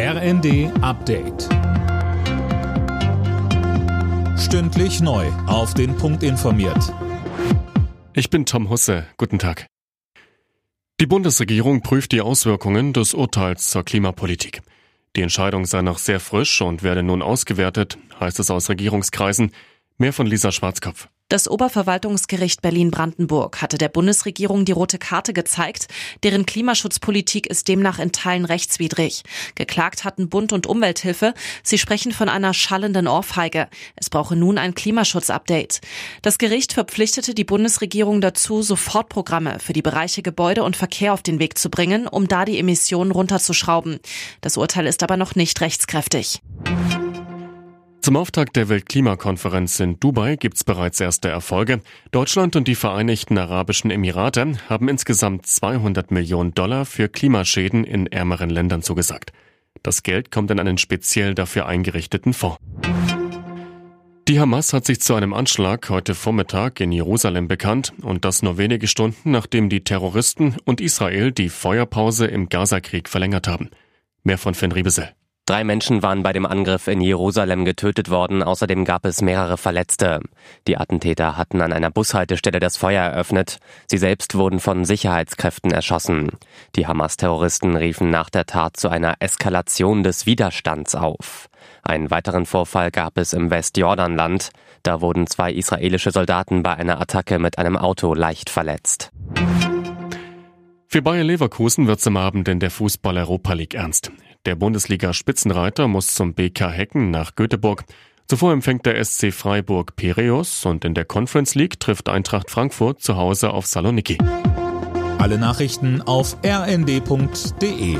RND Update. Stündlich neu. Auf den Punkt informiert. Ich bin Tom Husse. Guten Tag. Die Bundesregierung prüft die Auswirkungen des Urteils zur Klimapolitik. Die Entscheidung sei noch sehr frisch und werde nun ausgewertet, heißt es aus Regierungskreisen. Mehr von Lisa Schwarzkopf. Das Oberverwaltungsgericht Berlin-Brandenburg hatte der Bundesregierung die rote Karte gezeigt. Deren Klimaschutzpolitik ist demnach in Teilen rechtswidrig. Geklagt hatten Bund und Umwelthilfe. Sie sprechen von einer schallenden Ohrfeige. Es brauche nun ein Klimaschutzupdate. Das Gericht verpflichtete die Bundesregierung dazu, Sofortprogramme für die Bereiche Gebäude und Verkehr auf den Weg zu bringen, um da die Emissionen runterzuschrauben. Das Urteil ist aber noch nicht rechtskräftig. Zum Auftakt der Weltklimakonferenz in Dubai gibt's bereits erste Erfolge. Deutschland und die Vereinigten Arabischen Emirate haben insgesamt 200 Millionen Dollar für Klimaschäden in ärmeren Ländern zugesagt. Das Geld kommt in einen speziell dafür eingerichteten Fonds. Die Hamas hat sich zu einem Anschlag heute Vormittag in Jerusalem bekannt und das nur wenige Stunden nachdem die Terroristen und Israel die Feuerpause im Gazakrieg verlängert haben. Mehr von Fenry Besell. Drei Menschen waren bei dem Angriff in Jerusalem getötet worden, außerdem gab es mehrere Verletzte. Die Attentäter hatten an einer Bushaltestelle das Feuer eröffnet. Sie selbst wurden von Sicherheitskräften erschossen. Die Hamas-Terroristen riefen nach der Tat zu einer Eskalation des Widerstands auf. Einen weiteren Vorfall gab es im Westjordanland. Da wurden zwei israelische Soldaten bei einer Attacke mit einem Auto leicht verletzt. Für Bayer Leverkusen wird's am Abend in der Fußball-Europa League ernst. Der Bundesliga-Spitzenreiter muss zum BK Hecken nach Göteborg. Zuvor empfängt der SC Freiburg Piräus und in der Conference League trifft Eintracht Frankfurt zu Hause auf Saloniki. Alle Nachrichten auf rnd.de